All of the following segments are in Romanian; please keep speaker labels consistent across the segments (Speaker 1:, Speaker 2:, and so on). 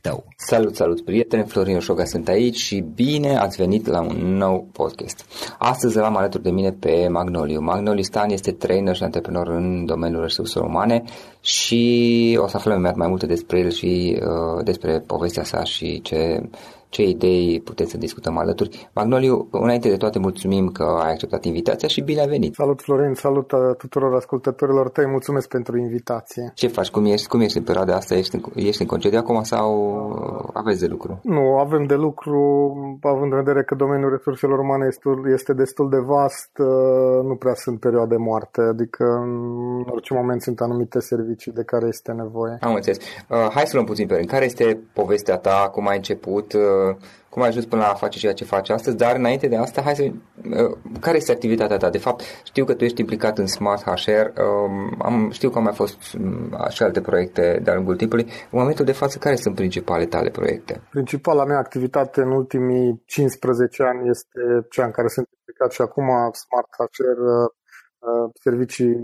Speaker 1: tău. Salut, salut, prieteni! Florin Oșoga sunt aici și bine ați venit la un nou podcast. Astăzi l-am alături de mine pe Magnoliu. Magnoliu Stan este trainer și antreprenor în domeniul resurselor umane și o să aflăm mai multe despre el și uh, despre povestea sa și ce ce idei puteți să discutăm alături. Magnoliu, înainte de toate mulțumim că ai acceptat invitația și bine ai venit.
Speaker 2: Salut Florin, salut uh, tuturor ascultătorilor tăi, mulțumesc pentru invitație.
Speaker 1: Ce faci, cum ești, cum ești în perioada asta? Ești în, ești în concediu acum sau aveți de lucru?
Speaker 2: Nu, avem de lucru, având în vedere că domeniul resurselor umane este destul de vast, uh, nu prea sunt perioade moarte, adică în orice moment sunt anumite servicii de care este nevoie.
Speaker 1: Am înțeles. Uh, hai să luăm puțin pe rând. Care este povestea ta? Cum ai început? Uh, cum ai ajuns până la a face ceea ce faci astăzi, dar înainte de asta, hai să... Uh, care este activitatea ta? De fapt, știu că tu ești implicat în Smart HR, um, am, știu că au mai fost um, și alte proiecte de-a lungul timpului. În momentul de față, care sunt principale tale proiecte?
Speaker 2: Principala mea activitate în ultimii 15 ani este cea în care sunt implicat și acum, Smart HR uh, servicii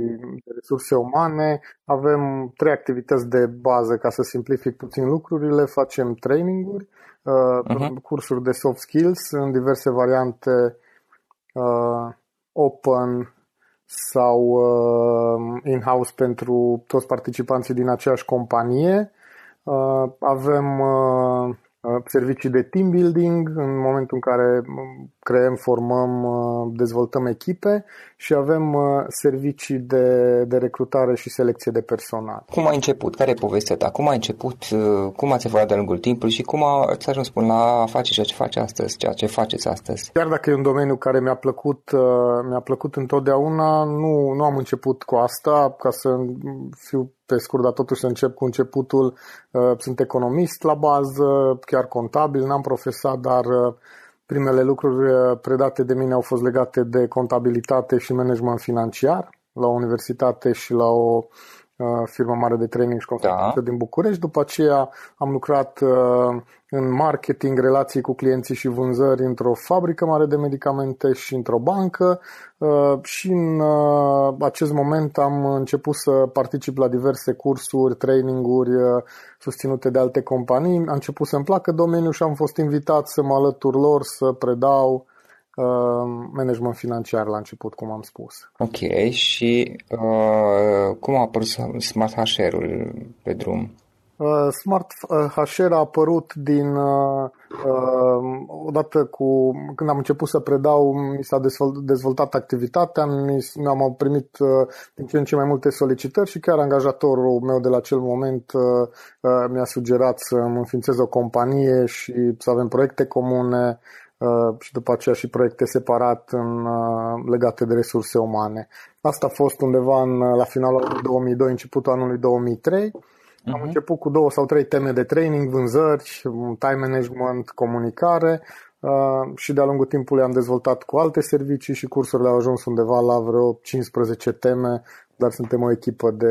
Speaker 2: de resurse umane. Avem trei activități de bază ca să simplific puțin lucrurile. Facem traininguri, uh-huh. cursuri de soft skills în diverse variante uh, open sau uh, in-house pentru toți participanții din aceeași companie. Uh, avem uh, Uh, servicii de team building în momentul în care um, creăm, formăm, uh, dezvoltăm echipe și avem uh, servicii de, de recrutare și selecție de personal.
Speaker 1: Cum ai început? Care e povestea ta? Cum ai început? Cum ați evoluat de-a lungul timpului și cum ați ajuns până la a face ceea ce faci astăzi, ceea ce faceți astăzi?
Speaker 2: Chiar dacă e un domeniu care mi-a plăcut, mi-a plăcut întotdeauna, nu, nu am început cu asta ca să fiu pe scurt, dar totuși să încep cu începutul. Uh, sunt economist la bază, chiar contabil, n-am profesat, dar uh, primele lucruri uh, predate de mine au fost legate de contabilitate și management financiar la o universitate și la o firmă mare de training și conferință da. din București. După aceea am lucrat în marketing, relații cu clienții și vânzări într-o fabrică mare de medicamente și într-o bancă și în acest moment am început să particip la diverse cursuri, traininguri susținute de alte companii. A început să-mi placă domeniul și am fost invitat să mă alătur lor, să predau management financiar la început, cum am spus.
Speaker 1: Ok, și uh, cum a apărut Smart HR-ul pe drum?
Speaker 2: Uh, Smart HR a apărut din uh, uh, odată cu când am început să predau, mi s-a dezvoltat activitatea, mi am primit din ce în ce mai multe solicitări și chiar angajatorul meu de la acel moment mi-a sugerat să îmi înființez o companie și să avem proiecte comune și după aceea și proiecte separat în, legate de resurse umane. Asta a fost undeva în, la finalul anului 2002, începutul anului 2003 Uh-huh. Am mhm. început cu două sau trei teme de training, vânzări, time management, comunicare uh, și de-a lungul timpului am dezvoltat cu alte servicii și cursurile au ajuns undeva la vreo 15 teme, dar suntem o echipă de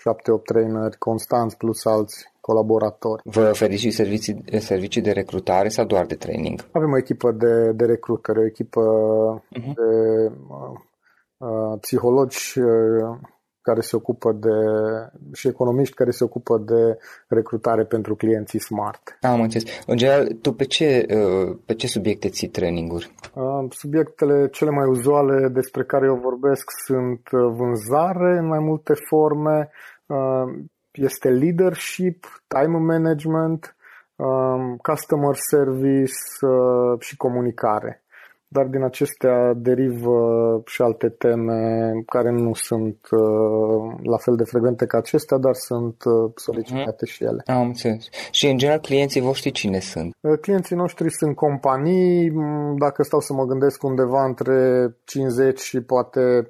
Speaker 2: 7-8 traineri constanți plus alți colaboratori.
Speaker 1: Vă oferiți și servicii, servicii de recrutare sau doar de training?
Speaker 2: Avem o echipă de, de recrutare, o echipă uh-huh. de uh, uh, psihologi uh, care se ocupă de și economiști care se ocupă de recrutare pentru clienții smart.
Speaker 1: Am înțeles. În general, tu pe ce, uh, pe ce subiecte ții traininguri?
Speaker 2: Uh, subiectele cele mai uzuale despre care eu vorbesc sunt uh, vânzare în mai multe forme, este leadership, time management, customer service și comunicare dar din acestea derivă și alte teme care nu sunt uh, la fel de frecvente ca acestea, dar sunt uh, solicitate uh-huh. și ele.
Speaker 1: Am înțeles. Și în general clienții voștri cine sunt?
Speaker 2: Uh, clienții noștri sunt companii, dacă stau să mă gândesc undeva între 50 și poate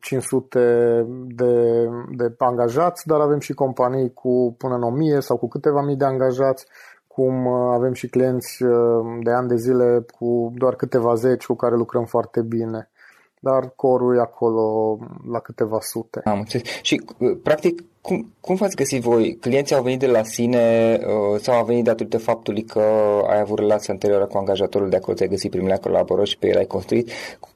Speaker 2: 500 de, de angajați, dar avem și companii cu până în 1000 sau cu câteva mii de angajați cum uh, avem și clienți uh, de ani de zile cu doar câteva zeci cu care lucrăm foarte bine. Dar corul e acolo la câteva sute.
Speaker 1: Am înțeles. Și, uh, practic, cum, cum v-ați găsit voi? Clienții au venit de la sine sau au venit datorită faptului că ai avut relație anterioară cu angajatorul de acolo, ți-ai găsit primele colaborări și pe el ai construit?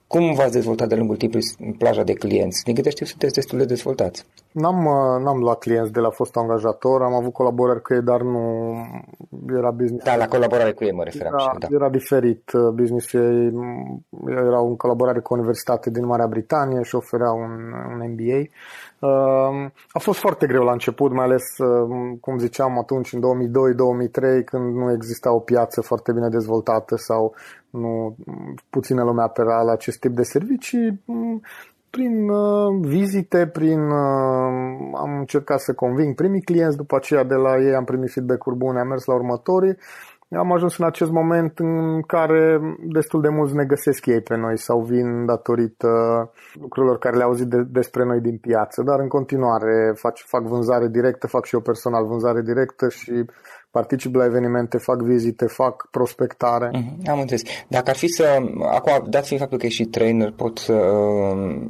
Speaker 1: Cum v-ați dezvoltat de lungul timpului în plaja de clienți? Din câte știu, sunteți destul de dezvoltați.
Speaker 2: N-am, uh, n-am luat clienți de la fost angajator, am avut colaborări cu ei, dar nu era business.
Speaker 1: Da, la colaborare cu ei mă referam.
Speaker 2: Era,
Speaker 1: și, da.
Speaker 2: era diferit. Uh, business ei era în colaborare cu o universitate din Marea Britanie și oferea un, un MBA. Uh, a fost foarte greu la început, mai ales, cum ziceam, atunci în 2002-2003, când nu exista o piață foarte bine dezvoltată sau nu, puțină lume apela la acest tip de servicii. Prin uh, vizite, prin uh, am încercat să conving primii clienți, după aceea de la ei am primit feedback-uri bune, am mers la următorii. Am ajuns în acest moment în care destul de mulți ne găsesc ei pe noi sau vin datorită lucrurilor care le-au auzit de, despre noi din piață, dar în continuare fac, fac vânzare directă, fac și eu personal vânzare directă și particip la evenimente, fac vizite, fac prospectare.
Speaker 1: Mm-hmm, am înțeles. Dacă ar fi să, acum, dat fiind faptul că ești și trainer, pot să,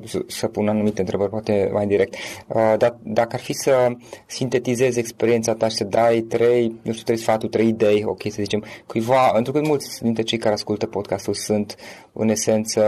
Speaker 1: să, să pun anumite întrebări, poate mai direct, uh, dar dacă ar fi să sintetizezi experiența ta și să dai trei, nu știu, trei sfaturi, trei idei, ok, să zicem, cuiva, pentru că mulți dintre cei care ascultă podcastul sunt, în esență,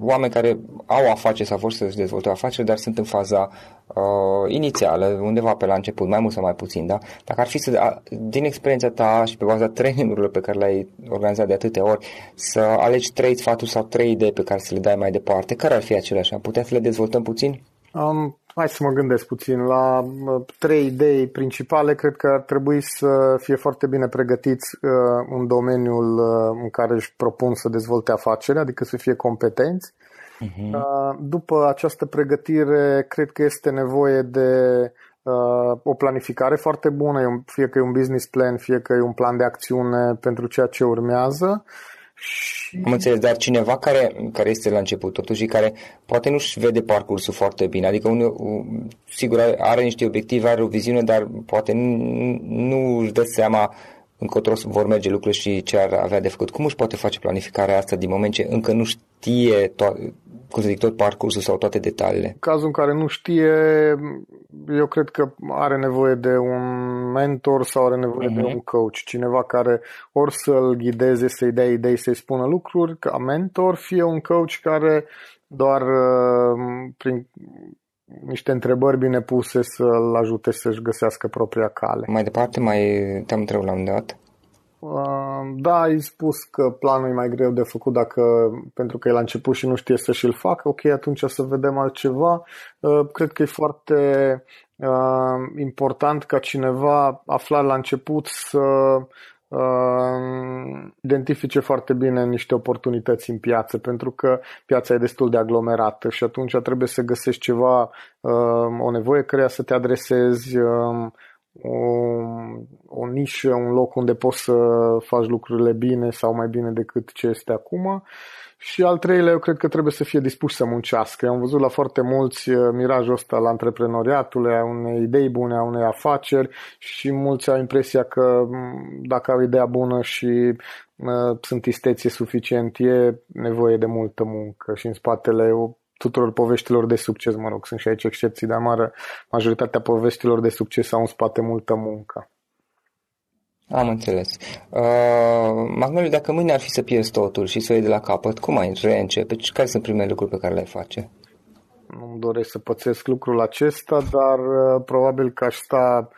Speaker 1: oameni care au afaceri sau vor să-și dezvolte afaceri, dar sunt în faza uh, inițială, undeva pe la început, mai mult sau mai puțin, da? Dacă ar fi să din experiența ta și pe baza trainingurilor pe care le-ai organizat de atâtea ori, să alegi trei sfaturi sau trei idei pe care să le dai mai departe, care ar fi aceleași? Am putea să le dezvoltăm puțin?
Speaker 2: Um, hai să mă gândesc puțin. La uh, trei idei principale, cred că ar trebui să fie foarte bine pregătiți uh, în domeniul uh, în care își propun să dezvolte afaceri, adică să fie competenți. Uh-huh. Uh, după această pregătire, cred că este nevoie de uh, o planificare foarte bună, fie că e un business plan, fie că e un plan de acțiune pentru ceea ce urmează.
Speaker 1: Și... Am înțeles, dar cineva care, care este la început totuși și care poate nu-și vede parcursul foarte bine, adică unul, sigur are niște obiective, are o viziune, dar poate nu, nu își dă seama încotro vor merge lucrurile și ce ar avea de făcut. Cum își poate face planificarea asta din moment ce încă nu știe to- cum să zic, tot parcursul sau toate detaliile? În
Speaker 2: cazul în care nu știe, eu cred că are nevoie de un mentor sau are nevoie uh-huh. de mhm. un coach, cineva care ori să-l ghideze, să-i dea idei, să-i spună lucruri ca mentor, fie un coach care doar uh, prin niște întrebări bine puse să-l ajute să-și găsească propria cale.
Speaker 1: Mai departe, mai te-am întrebat la un dat?
Speaker 2: Uh, da, ai spus că planul e mai greu de făcut dacă, pentru că e la început și nu știe să și-l facă. Ok, atunci să vedem altceva. Uh, cred că e foarte uh, important ca cineva aflat la început să identifice foarte bine niște oportunități în piață, pentru că piața e destul de aglomerată și atunci trebuie să găsești ceva, o nevoie care să te adresezi, o, o nișă, un loc unde poți să faci lucrurile bine sau mai bine decât ce este acum. Și al treilea, eu cred că trebuie să fie dispus să muncească. Am văzut la foarte mulți uh, mirajul ăsta la antreprenoriatul, a unei idei bune, a unei afaceri și mulți au impresia că mm, dacă au ideea bună și uh, sunt isteție suficient, e nevoie de multă muncă și în spatele tuturor poveștilor de succes, mă rog, sunt și aici excepții, dar mare, majoritatea poveștilor de succes au în spate multă muncă.
Speaker 1: Am înțeles. Uh, Magnoliu, dacă mâine ar fi să pierzi totul și să o iei de la capăt, cum ai reîncepe? Care sunt primele lucruri pe care le face?
Speaker 2: Nu-mi doresc să pățesc lucrul acesta, dar uh, probabil că aș sta uh,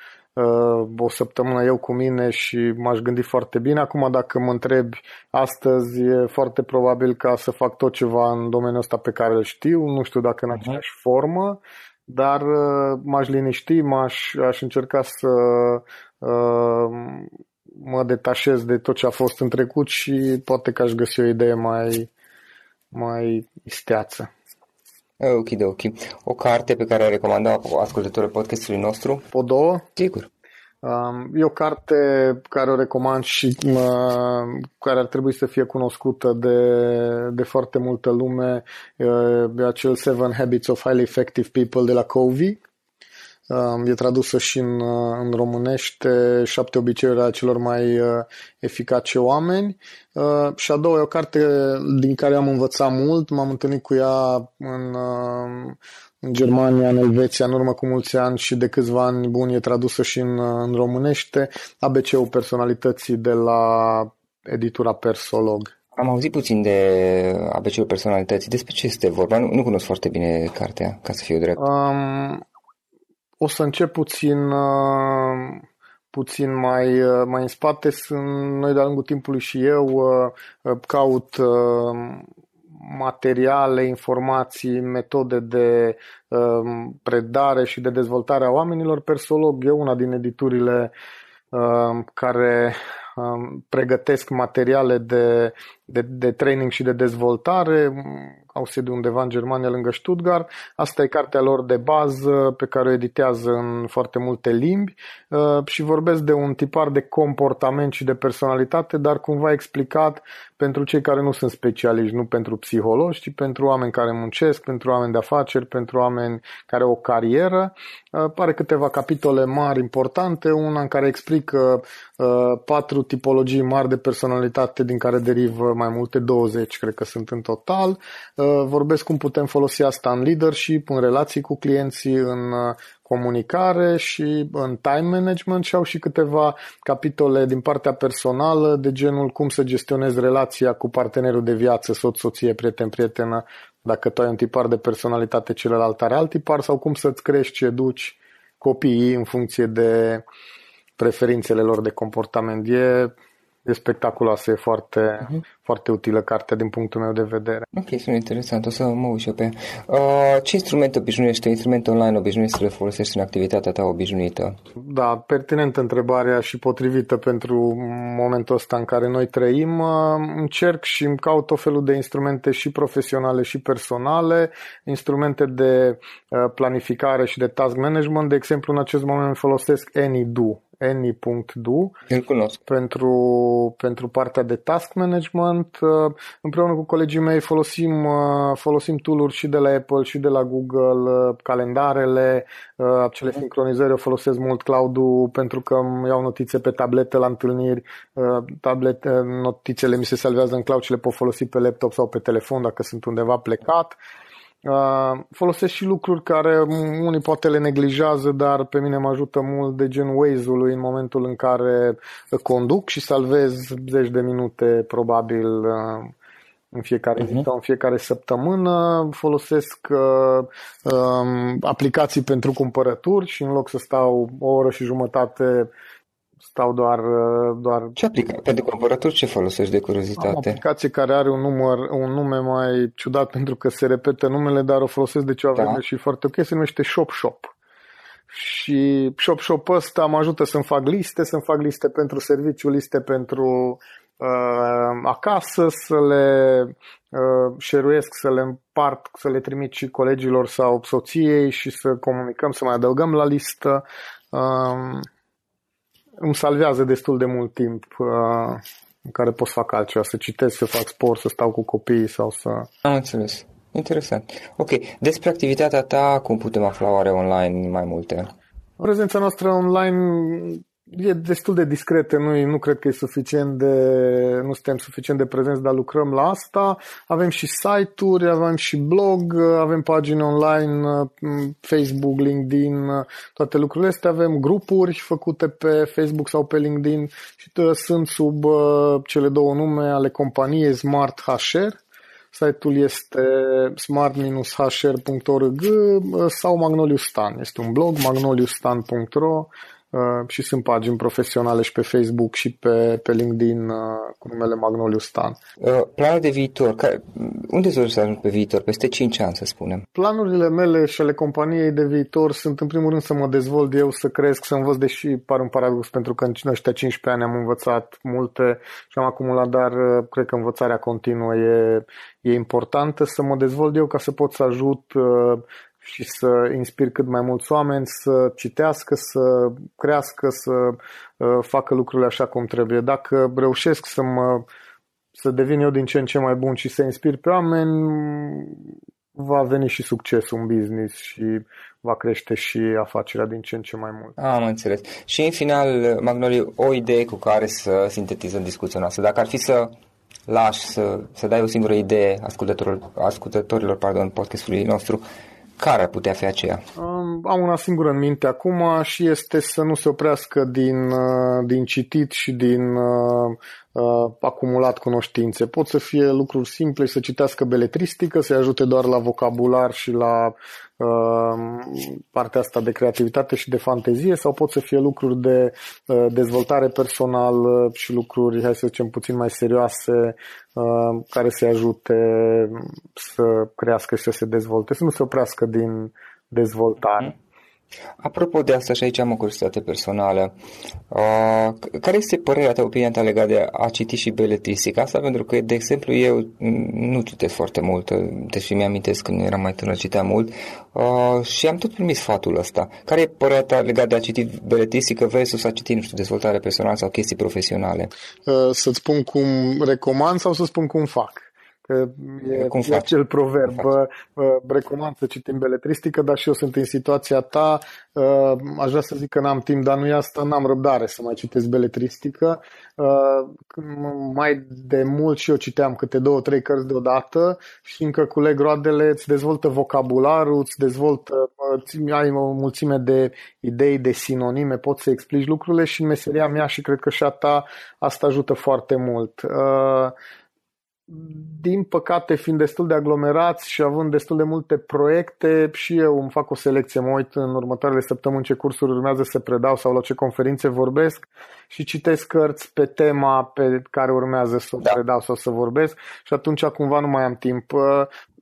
Speaker 2: o săptămână eu cu mine și m-aș gândi foarte bine. Acum, dacă mă întrebi astăzi, e foarte probabil ca să fac tot ceva în domeniul ăsta pe care îl știu. Nu știu dacă în uh-huh. aceeași formă, dar uh, m-aș liniști, m-aș aș încerca să uh, mă detașez de tot ce a fost în trecut și poate că aș găsi o idee mai, mai isteață.
Speaker 1: Ok, ok. O carte pe care ai recomandat ascultătorul podcastului nostru?
Speaker 2: O două?
Speaker 1: Sigur.
Speaker 2: Um, e o carte care o recomand și uh, care ar trebui să fie cunoscută de, de foarte multă lume. E acel Seven Habits of Highly Effective People de la Covey. Um, e tradusă și în, uh, în românește, șapte obiceiuri ale celor mai uh, eficace oameni. Uh, și a doua e o carte din care am învățat mult, m-am întâlnit cu ea în, în Germania, în Elveția, în urmă cu mulți ani și de câțiva ani buni e tradusă și în, în românește, ABC-ul personalității de la editura Persolog.
Speaker 1: Am auzit puțin de ABC-ul personalității. Despre ce este vorba? Nu, nu cunosc foarte bine cartea, ca să fiu drept. Um,
Speaker 2: o să încep puțin, uh, puțin mai, uh, mai în spate. Sunt noi de-a lungul timpului și eu uh, caut materiale, informații, metode de predare și de dezvoltare a oamenilor. Persolog e una din editurile care pregătesc materiale de, de, de training și de dezvoltare au sediu undeva în Germania, lângă Stuttgart. Asta e cartea lor de bază pe care o editează în foarte multe limbi uh, și vorbesc de un tipar de comportament și de personalitate, dar cumva explicat pentru cei care nu sunt specialiști, nu pentru psihologi, ci pentru oameni care muncesc, pentru oameni de afaceri, pentru oameni care au o carieră. Uh, pare câteva capitole mari importante, una în care explică uh, patru tipologii mari de personalitate din care derivă mai multe, 20 cred că sunt în total. Vorbesc cum putem folosi asta în leadership, în relații cu clienții, în comunicare și în time management și au și câteva capitole din partea personală de genul cum să gestionezi relația cu partenerul de viață, soț, soție, prieten, prietenă, dacă tu ai un tipar de personalitate, celălalt are alt tipar sau cum să-ți crești și educi copiii în funcție de preferințele lor de comportament. E e spectaculoasă, e foarte, uh-huh. foarte utilă cartea din punctul meu de vedere.
Speaker 1: Ok, sunt interesant, o să mă uit și eu pe uh, Ce instrument obișnuiești, instrument online obișnuiești să le folosești în activitatea ta obișnuită?
Speaker 2: Da, pertinentă întrebarea și potrivită pentru momentul ăsta în care noi trăim. Uh, încerc și îmi caut tot felul de instrumente și profesionale și personale, instrumente de uh, planificare și de task management. De exemplu, în acest moment folosesc AnyDo, any.do
Speaker 1: Îl cunosc.
Speaker 2: Pentru, pentru partea de task management. Uh, împreună cu colegii mei folosim, uh, folosim tool-uri și de la Apple și de la Google, uh, calendarele, acele sincronizări, eu folosesc mult cloud pentru că îmi iau notițe pe tablete la întâlniri, tablete, notițele mi se salvează în cloud și le pot folosi pe laptop sau pe telefon dacă sunt undeva plecat. Uh, folosesc și lucruri care unii poate le neglijează, dar pe mine mă ajută mult de gen Waze-ului în momentul în care conduc și salvez zeci de minute probabil uh, în fiecare zi uh-huh. sau în fiecare săptămână. Folosesc uh, um, aplicații pentru cumpărături și în loc să stau o oră și jumătate stau doar... Uh, doar...
Speaker 1: Ce aplicație? Pentru cumpărături ce folosești de curiozitate? Am
Speaker 2: o aplicație care are un, număr, un nume mai ciudat pentru că se repetă numele, dar o folosesc de ceva da. vreme și foarte ok, se numește Shop Shop. Și Shop Shop ăsta mă ajută să-mi fac liste, să-mi fac liste pentru serviciu, liste pentru uh, acasă, să le uh, șeruiesc, să le împart, să le trimit și colegilor sau soției și să comunicăm, să mai adăugăm la listă. Uh, îmi salvează destul de mult timp uh, în care pot să fac altceva, să citesc, să fac sport, să stau cu copiii sau să...
Speaker 1: Am înțeles. Interesant. Ok. Despre activitatea ta, cum putem afla oare online mai multe?
Speaker 2: Prezența noastră online e destul de discretă, nu, nu cred că e suficient de, nu suntem suficient de prezenți, dar lucrăm la asta. Avem și site-uri, avem și blog, avem pagini online, Facebook, LinkedIn, toate lucrurile astea. Avem grupuri făcute pe Facebook sau pe LinkedIn și sunt sub uh, cele două nume ale companiei Smart HR. Site-ul este smart-hr.org uh, sau Magnoliu Stan. Este un blog, magnoliustan.ro Uh, și sunt pagini profesionale și pe Facebook și pe, pe LinkedIn uh, cu numele Magnoliu Stan.
Speaker 1: Uh, planul de viitor, care, unde să ajungi pe viitor? Peste 5 ani, să spunem.
Speaker 2: Planurile mele și ale companiei de viitor sunt în primul rând să mă dezvolt eu, să cresc, să învăț, deși par un paradox pentru că în ăștia 15 ani am învățat multe și am acumulat, dar cred că învățarea continuă e, e importantă, să mă dezvolt eu ca să pot să ajut și să inspir cât mai mulți oameni să citească, să crească, să uh, facă lucrurile așa cum trebuie. Dacă reușesc să mă să devin eu din ce în ce mai bun și să inspir pe oameni, va veni și succesul în business și va crește și afacerea din ce în ce mai mult.
Speaker 1: Am înțeles. Și în final, Magnoliu, o idee cu care să sintetizăm discuția noastră. Dacă ar fi să lași, să, să dai o singură idee ascultătorilor, ascultătorilor pardon, podcastului nostru, care ar putea fi aceea?
Speaker 2: Am una singură în minte acum și este să nu se oprească din, uh, din citit și din uh, uh, acumulat cunoștințe. Pot să fie lucruri simple, să citească beletristică, să-i ajute doar la vocabular și la uh, partea asta de creativitate și de fantezie sau pot să fie lucruri de uh, dezvoltare personală și lucruri, hai să zicem, puțin mai serioase uh, care să-i ajute să crească și să se dezvolte, să nu se oprească din dezvoltare. Mm.
Speaker 1: Apropo de asta și aici am o curiozitate personală. Uh, care este părerea ta, opinia ta legată de a citi și beletristică? Asta pentru că, de exemplu, eu nu citesc foarte mult, deși mi-amintesc când eram mai tânăr, citeam mult uh, și am tot primit sfatul ăsta. Care e părerea ta legată de a citi beletristică versus a citi, nu știu, dezvoltare personală sau chestii profesionale?
Speaker 2: Uh, să-ți spun cum recomand sau să spun cum fac? Că e, Cum e acel proverb. Bă, recomand să citim beletristică, dar și eu sunt în situația ta. Aș vrea să zic că n-am timp, dar nu e asta, n-am răbdare să mai citesc beletristică. Mai de mult și eu citeam câte două, trei cărți deodată și încă culeg roadele, îți dezvoltă vocabularul, îți dezvoltă, ai o mulțime de idei, de sinonime, poți să explici lucrurile și în meseria mea și cred că și a ta asta ajută foarte mult. Uh, din păcate, fiind destul de aglomerați și având destul de multe proiecte, și eu îmi fac o selecție, mă uit în următoarele săptămâni ce cursuri urmează să predau sau la ce conferințe vorbesc și citesc cărți pe tema pe care urmează să o da. predau sau să vorbesc și atunci cumva nu mai am timp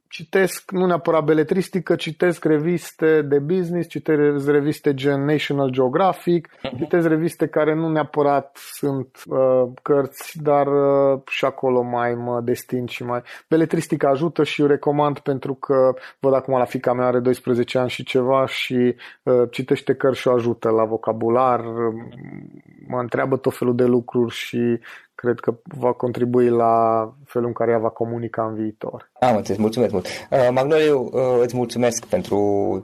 Speaker 2: citesc nu neapărat beletristică, citesc reviste de business, citesc reviste gen National Geographic, uh-huh. citesc reviste care nu neapărat sunt uh, cărți, dar uh, și acolo mai mă destin și mai... Beletristica ajută și eu recomand pentru că văd acum la fica mea are 12 ani și ceva și uh, citește cărți și o ajută la vocabular, mă întreabă tot felul de lucruri și cred că va contribui la felul în care ea va comunica în viitor.
Speaker 1: Am înțeles, mulțumesc mult. Uh, Magnoliu, uh, îți mulțumesc pentru,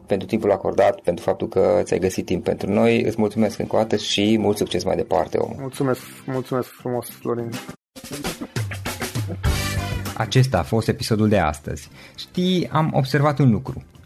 Speaker 1: pentru timpul acordat, pentru faptul că ți-ai găsit timp pentru noi. Îți mulțumesc încă o dată și mult succes mai departe, om.
Speaker 2: Mulțumesc, mulțumesc frumos, Florin.
Speaker 1: Acesta a fost episodul de astăzi. Știi, am observat un lucru.